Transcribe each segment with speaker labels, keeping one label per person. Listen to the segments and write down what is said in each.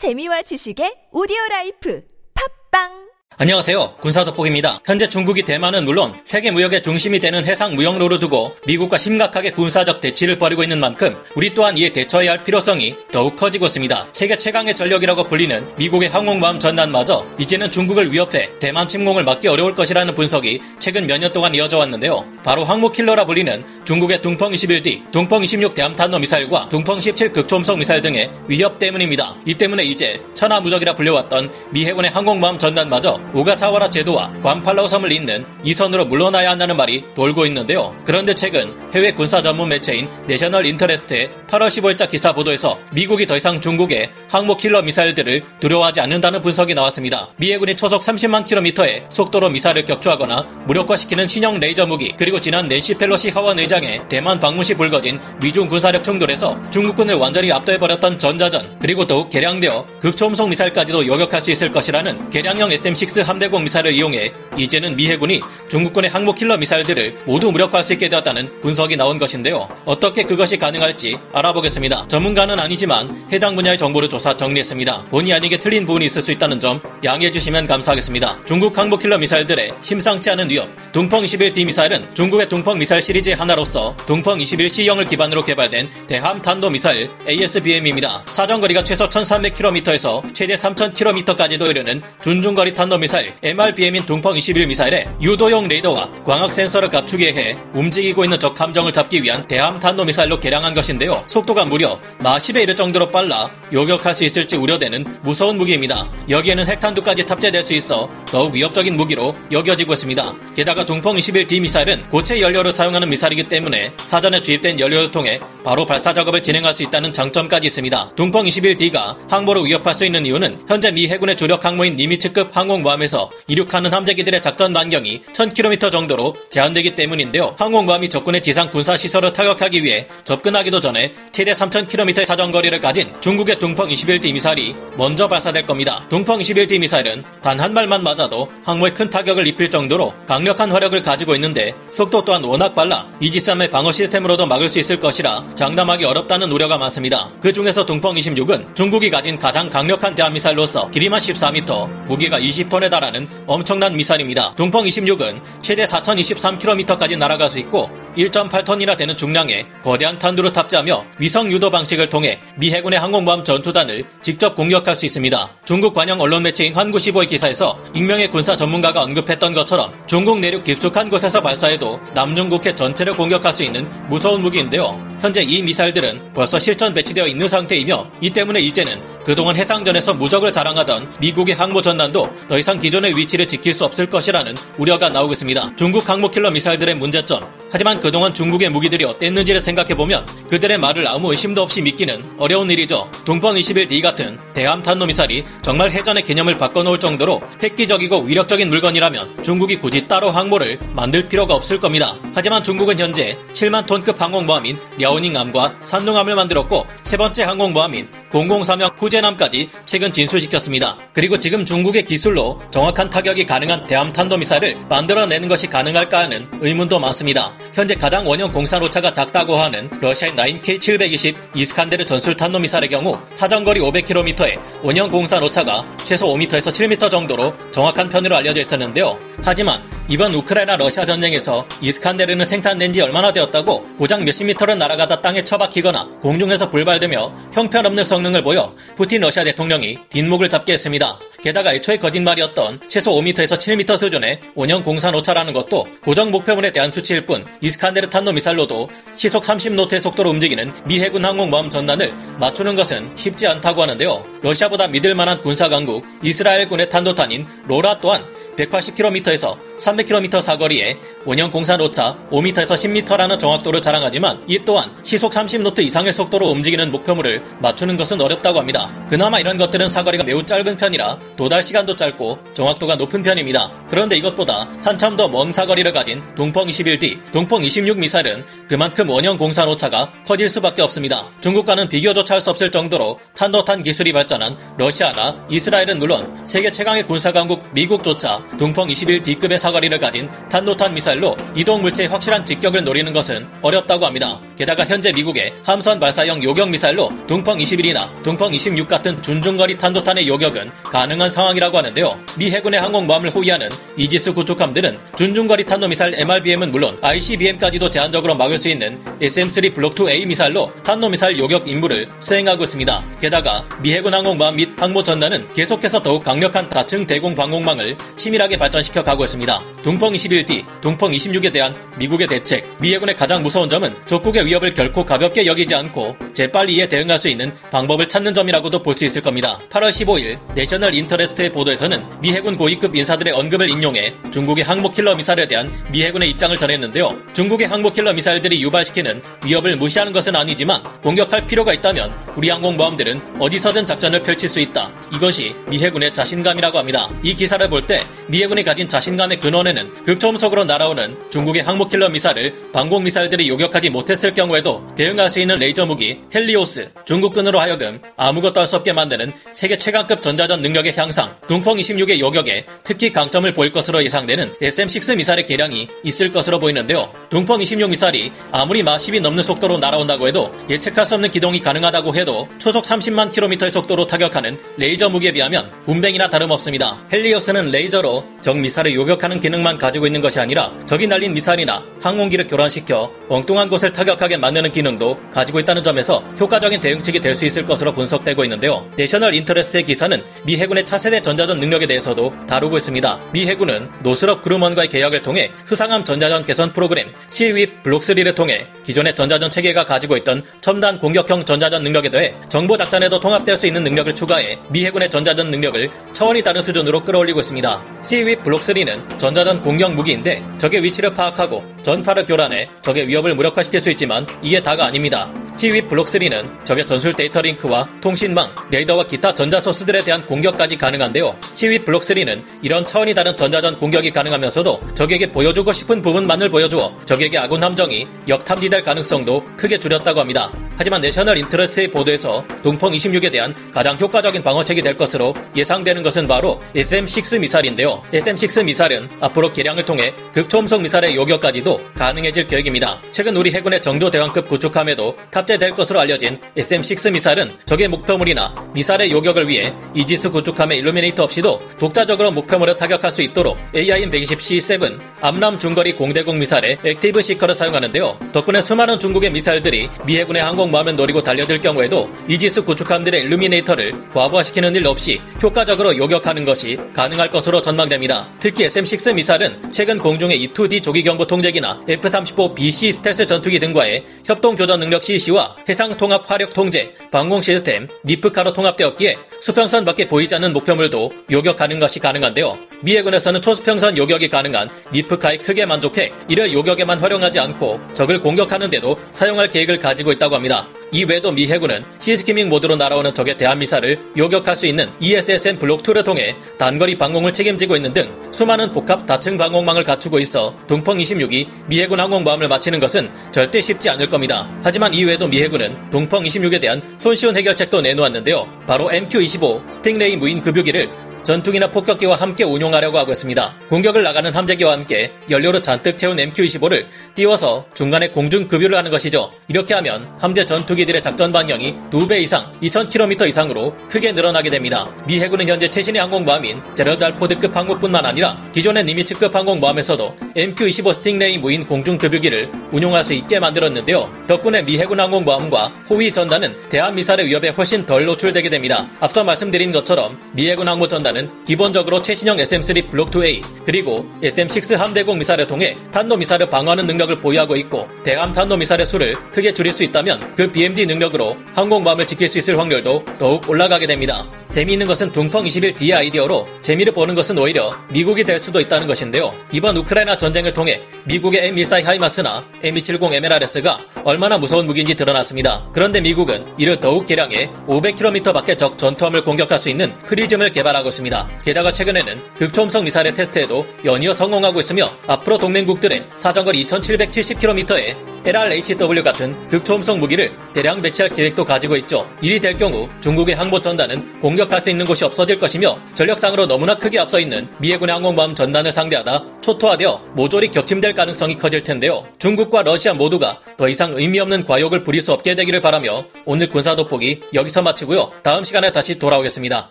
Speaker 1: 재미와 지식의 오디오 라이프. 팟빵
Speaker 2: 안녕하세요. 군사덕복입니다. 현재 중국이 대만은 물론 세계 무역의 중심이 되는 해상 무역로를 두고 미국과 심각하게 군사적 대치를 벌이고 있는 만큼 우리 또한 이에 대처해야 할 필요성이 더욱 커지고 있습니다. 세계 최강의 전력이라고 불리는 미국의 항공모함 전단마저 이제는 중국을 위협해 대만 침공을 막기 어려울 것이라는 분석이 최근 몇 년 동안 이어져 왔는데요. 바로 항모킬러라 불리는 중국의 둥펑 21D, 둥펑 26 대함탄도 미사일과 둥펑 17 극초음속 미사일 등의 위협 때문입니다. 이 때문에 이제 천하무적이라 불려왔던 미 해군의 항공모함 전단마저 오가사와라 제도와 괌 팔라우 섬을 잇는 이 선으로 물러나야 한다는 말이 돌고 있는데요. 그런데 최근 해외 군사 전문 매체인 National Interest의 8월 15일자 기사 보도에서 미국이 더 이상 중국의 항모 킬러 미사일들을 두려워하지 않는다는 분석이 나왔습니다. 미 해군이 초속 30만 킬로미터의 속도로 미사일을 격추하거나 무력화시키는 신형 레이저 무기 그리고 지난 낸시 펠로시 하원 의장의 대만 방문 시 불거진 미중 군사력 충돌에서 중국군을 완전히 압도해버렸던 전자전 그리고 더욱 개량되어 극초음속 미사일까지도 요격할 수 있을 것이라는 개량형 SM-6 함대공 미사일을 이용해 이제는 미 해군이 중국군의 항모 킬러 미사일들을 모두 무력화할 수 있게 되었다는 분석이 나온 것인데요. 어떻게 그것이 가능할지 알아보겠습니다. 전문가는 아니지만 해당 분야의 정보를 조사 정리했습니다. 본의 아니게 틀린 부분이 있을 수 있다는 점 양해해 주시면 감사하겠습니다. 중국 항모 킬러 미사일들의 심상치 않은 위협 동펑 21D 미사일은 중국의 동펑 미사일 시리즈의 하나로서 동펑 21C형을 기반으로 개발된 대함 탄도 미사일 ASBM입니다. 사정거리가 최소 1300km에서 최대 3000km까지도 이르는 준중거리 탄도 미사일 MRBM인 동펑 21 미사일에 유도용 레이더와 광학 센서를 갖추게 해 움직이고 있는 적 함정을 잡기 위한 대함 탄도 미사일로 개량한 것인데요. 속도가 무려 마하 10에 이를 정도로 빨라 요격할 수 있을지 우려되는 무서운 무기입니다. 여기에는 핵탄두까지 탑재될 수 있어 더욱 위협적인 무기로 여겨지고 있습니다. 게다가 동펑 21D 미사일은 고체 연료를 사용하는 미사일이기 때문에 사전에 주입된 연료를 통해 바로 발사 작업을 진행할 수 있다는 장점까지 있습니다. 동펑 21D가 항모를 위협할 수 있는 이유는 현재 미 해군의 주력 항모인 니미츠급 항공모함에서 이륙하는 함재기들의 작전 반경이 1000km 정도로 제한되기 때문인데요. 항공모함이 적군의 지상 군사 시설을 타격하기 위해 접근하기도 전에 최대 3000km의 사정거리를 가진 중국의 동펑 21D 미사일이 먼저 발사될 겁니다. 동펑 21D 미사일은 단 한 발만 맞아도 항모에 큰 타격을 입힐 정도로 강력한 화력을 가지고 있는데 속도 또한 워낙 빨라 이지스함의 방어 시스템으로도 막을 수 있을 것이라 장담하기 어렵다는 우려가 많습니다. 그 중에서 동펑 26은 중국이 가진 가장 강력한 대한미사일로서 길이만 14m, 무게가 20톤에 달하는 엄청난 미사일입니다. 동펑 26은 최대 4023km까지 날아갈 수 있고 1.8톤이나 되는 중량의 거대한 탄두를 탑재하며 위성 유도 방식을 통해 미 해군의 항공모함 전투단을 직접 공격할 수 있습니다. 중국 관영 언론 매체인 환구15의 기사에서 익명의 군사 전문가가 언급했던 것처럼 중국 내륙 깊숙한 곳에서 발사해도 남중국해 전체를 공격할 수 있는 무서운 무기인데요. 현재 이 미사일들은 벌써 실전 배치되어 있는 상태이며 이 때문에 이제는 그동안 해상전에서 무적을 자랑하던 미국의 항모 전단도 더 이상 기존의 위치를 지킬 수 없을 것이라는 우려가 나오고 있습니다. 중국 항모 킬러 미사일들의 문제점. 하지만 그동안 중국의 무기들이 어땠는지를 생각해보면 그들의 말을 아무 의심도 없이 믿기는 어려운 일이죠. 동펑 21D 같은 대함 탄도 미사일이 정말 해전의 개념을 바꿔놓을 정도로 획기적이고 위력적인 물건이라면 중국이 굳이 따로 항모를 만들 필요가 없을 겁니다. 하지만 중국은 현재 7만 톤급 항공모함인 랴오닝함과 산둥함을 만들었고 세 번째 항공모함인 003형 후제 남까지 최근 진술시켰습니다. 그리고 지금 중국의 기술로 정확한 타격이 가능한 대함 탄도 미사일을 만들어내는 것이 가능할까 하는 의문도 많습니다. 현재 가장 원형 공산 오차가 작다고 하는 러시아의 9K720 이스칸데르 전술 탄도 미사일의 경우 사정거리 500km의 원형 공산 오차가 최소 5m에서 7m 정도로 정확한 편으로 알려져 있었는데요. 하지만 이번 우크라이나 러시아 전쟁에서 이스칸데르는 생산된 지 얼마나 되었다고 고작 몇십 미터를 날아가다 땅에 처박히거나 공중에서 불발되며 형편없는 성능을 보여 푸틴 러시아 대통령이 뒷목을 잡게 했습니다. 게다가 애초에 거짓말이었던 최소 5m에서 7m 수준의 원형 공산 오차라는 것도 고정 목표물에 대한 수치일 뿐 이스칸데르 탄도 미사일로도 시속 30노트의 속도로 움직이는 미 해군 항공모함 전단을 맞추는 것은 쉽지 않다고 하는데요. 러시아보다 믿을 만한 군사 강국 이스라엘군의 탄도탄인 LORA 또한 180km에서 300km 사거리에 원형 공산 오차 5m에서 10m라는 정확도를 자랑하지만 이 또한 시속 30노트 이상의 속도로 움직이는 목표물을 맞추는 것은 어렵다고 합니다. 그나마 이런 것들은 사거리가 매우 짧은 편이라 도달 시간도 짧고 정확도가 높은 편입니다. 그런데 이것보다 한참 더 먼 사거리를 가진 동펑 21D, 동펑 26 미사일은 그만큼 원형 공산 오차가 커질 수밖에 없습니다. 중국과는 비교조차 할 수 없을 정도로 탄도탄 기술이 발전한 러시아나 이스라엘은 물론 세계 최강의 군사 강국 미국조차 동펑 21D급의 사거리를 가진 탄도탄 미사일로 이동 물체의 확실한 직격을 노리는 것은 어렵다고 합니다. 게다가 현재 미국의 함선 발사형 요격 미사일로 동펑 21이나 동펑 26 같은 준중거리 탄도탄의 요격은 가능 한 상황이라고 하는데요. 미 해군의 항공모함을 호위하는 이지스 구축함들은 준중거리 탄도미사일 MRBM은 물론 ICBM까지도 제한적으로 막을 수 있는 SM-3 블록 2A 미사일로 탄도미사일 요격 임무를 수행하고 있습니다. 게다가 미 해군 항공모함 및 항모 전단은 계속해서 더욱 강력한 다층 대공 방공망을 치밀하게 발전시켜 가고 있습니다. 동펑 21D, 동펑 26에 대한 미국의 대책, 미 해군의 가장 무서운 점은 적국의 위협을 결코 가볍게 여기지 않고 재빨리에 대응할 수 있는 방법을 찾는 점이라고도 볼 수 있을 겁니다. 8월 15일 National Interest의 보도에서는 미 해군 고위급 인사들의 언급을 인용해 중국의 항모 킬러 미사일에 대한 미 해군의 입장을 전했는데요. 중국의 항모 킬러 미사일들이 유발시키는 위협을 무시하는 것은 아니지만 공격할 필요가 있다면 우리 항공모함들은 어디서든 작전을 펼칠 수 있다. 이것이 미 해군의 자신감이라고 합니다. 이 기사를 볼 때 미 해군이 가진 자신감의 근원에는 극초음속으로 날아오는 중국의 항모 킬러 미사일을 방공 미사일들이 요격하지 못했을 경우에도 대응할 수 있는 레이저 무기 HELIOS, 중국군으로 하여금 아무것도 할 수 없게 만드는 세계 최강급 전자전 능력의 향상, 동펑 26의 요격에 특히 강점을 보일 것으로 예상되는 SM-6 미사일의 개량이 있을 것으로 보이는데요. 동펑 26 미사일이 아무리 마하 10이 넘는 속도로 날아온다고 해도 예측할 수 없는 기동이 가능하다고 해도 초속 30만 킬로미터의 속도로 타격하는 레이저 무기에 비하면 굼벵이나 다름없습니다. HELIOS는 레이저로 적 미사일을 요격하는 기능만 가지고 있는 것이 아니라 적이 날린 미사일이나 항공기를 교란시켜 엉뚱한 곳을 타격하게 만드는 기능도 가지고 있다는 점에서 효과적인 대응책이 될 수 있을 것으로 분석되고 있는데요. National Interest의 기사는 미 해군의 차세대 전자전 능력에 대해서도 다루고 있습니다. 미 해군은 Northrop Grumman과의 계약을 통해 수상함 전자전 개선 프로그램 SEWIP 블록3를 통해 기존의 전자전 체계가 가지고 있던 첨단 공격형 전자전 능력에 더해 정보 작전에도 통합될 수 있는 능력을 추가해 미 해군의 전자전 능력을 차원이 다른 수준으로 끌어올리고 있습니다. SEWIP 블록3는 전자전 공격 무기인데 적의 위치를 파악하고 전파를 교란해 적의 위협을 무력화시킬 수 있지만 이게 다가 아닙니다. SEWIP 블록3는 적의 전술 데이터 링크와 통신망, 레이더와 기타 전자 소스들에 대한 공격까지 가능한데요. SEWIP 블록3는 이런 차원이 다른 전자전 공격이 가능하면서도 적에게 보여주고 싶은 부분만을 보여주어 적에게 아군 함정이 역탐지될 가능성도 크게 줄였다고 합니다. 하지만 National Interest의 보도에서 동펑 26에 대한 가장 효과적인 방어책이 될 것으로 예상되는 것은 바로 SM-6 미사일인데요. SM-6 미사일은 앞으로 개량을 통해 극초음속 미사일의 요격까지도 가능해질 계획입니다. 최근 우리 해군의 정조 대왕급 구축함에도 탑재될 것으로 알려진 SM-6 미사일은 적의 목표물이나 미사일의 요격을 위해 이지스 구축함의 illuminator 없이도 독자적으로 목표물을 타격할 수 있도록 AIM-120C7 AMRAAM 중거리 공대공 미사일의 active seeker를 사용하는데요. 덕분에 수많은 중국의 미사일들이 미 해군의 항공 모함을 노리고 달려들 경우에도 이지스 구축함들의 illuminator를 과부하시키는 일 없이 효과적으로 요격하는 것이 가능할 것으로 전망됩니다. 특히 SM-6 미사일은 최근 공중의 E-2D 조기경보 통제기나 F-35BC 스텔스 전투기 등과의 협동 교전 능력 CEC와 해상 통합 화력 통제, 방공 시스템, NIFC-CA로 통합되었기에 수평선 밖에 보이지 않는 목표물도 요격하는 것이 가능한데요. 미 해군에서는 초수평선 요격이 가능한 NIFC-CA에 크게 만족해 이를 요격에만 활용하지 않고 적을 공격하는데도 사용할 계획을 가지고 있다고 합니다. 이 외에도 미 해군은 sea skimming 모드로 날아오는 적의 대함 미사일을 요격할 수 있는 ESSM 블록 2를 통해 단거리 방공을 책임지고 있는 등 수많은 복합 다층 방공망을 갖추고 있어 둥펑 26이 미 해군 항공모함을 맞히는 것은 절대 쉽지 않을 겁니다. 하지만 이 외에도 미 해군은 둥펑 26에 대한 손쉬운 해결책도 내놓았는데요. 바로 MQ-25 스팅레이 무인 급유기를 전투기나 폭격기와 함께 운용하려고 하고 있습니다. 공격을 나가는 함재기와 함께 연료를 잔뜩 채운 MQ-25를 띄워서 중간에 공중 급유를 하는 것이죠. 이렇게 하면 함재 전투기들의 작전 반경이 2배 이상, 2000km 이상으로 크게 늘어나게 됩니다. 미 해군은 현재 최신의 항공모함인 제럴드 R. 포드급 항모뿐만 아니라 기존의 니미츠급 항공모함에서도 MQ-25 스팅레이 무인 공중 급유기를 운용할 수 있게 만들었는데요. 덕분에 미 해군 항공모함과 호위 전단은 대함 미사일의 위협에 훨씬 덜 노출되게 됩니다. 앞서 말씀드린 것처럼 미 해군 항모 전단 은 기본적으로 최신형 SM-3 블록 2A 그리고 SM-6 함대공 미사일을 통해 탄도 미사일을 방어하는 능력을 보유하고 있고 대함 탄도 미사일의 수를 크게 줄일 수 있다면 그 BMD 능력으로 항공모함을 지킬 수 있을 확률도 더욱 올라가게 됩니다. 재미있는 것은 둥펑 21D의 아이디어로 재미를 보는 것은 오히려 미국이 될 수도 있다는 것인데요. 이번 우크라이나 전쟁을 통해 미국의 M142 하이마스나 M270 MLRS가 얼마나 무서운 무기인지 드러났습니다. 그런데 미국은 이를 더욱 개량해 500km 밖의 적 전투함을 공격할 수 있는 PrSM을 개발하고 있습니다. 게다가 최근에는 극초음속 미사일의 테스트에도 연이어 성공하고 있으며 앞으로 동맹국들에 사정거리 2770km의 LRHW 같은 극초음속 무기를 대량 배치할 계획도 가지고 있죠. 이리 될 경우 중국의 항모 전단은 공격 공격할 수 있는 곳이 없어질 것이며 전력상으로 너무나 크게 앞서 있는 미해군의 항공모함 전단을 상대하다 초토화되어 모조리 격침될 가능성이 커질 텐데요. 중국과 러시아 모두가 더 이상 의미 없는 과욕을 부릴 수 없게 되기를 바라며 오늘 군사 돋보기 여기서 마치고요. 다음 시간에 다시 돌아오겠습니다.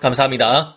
Speaker 2: 감사합니다.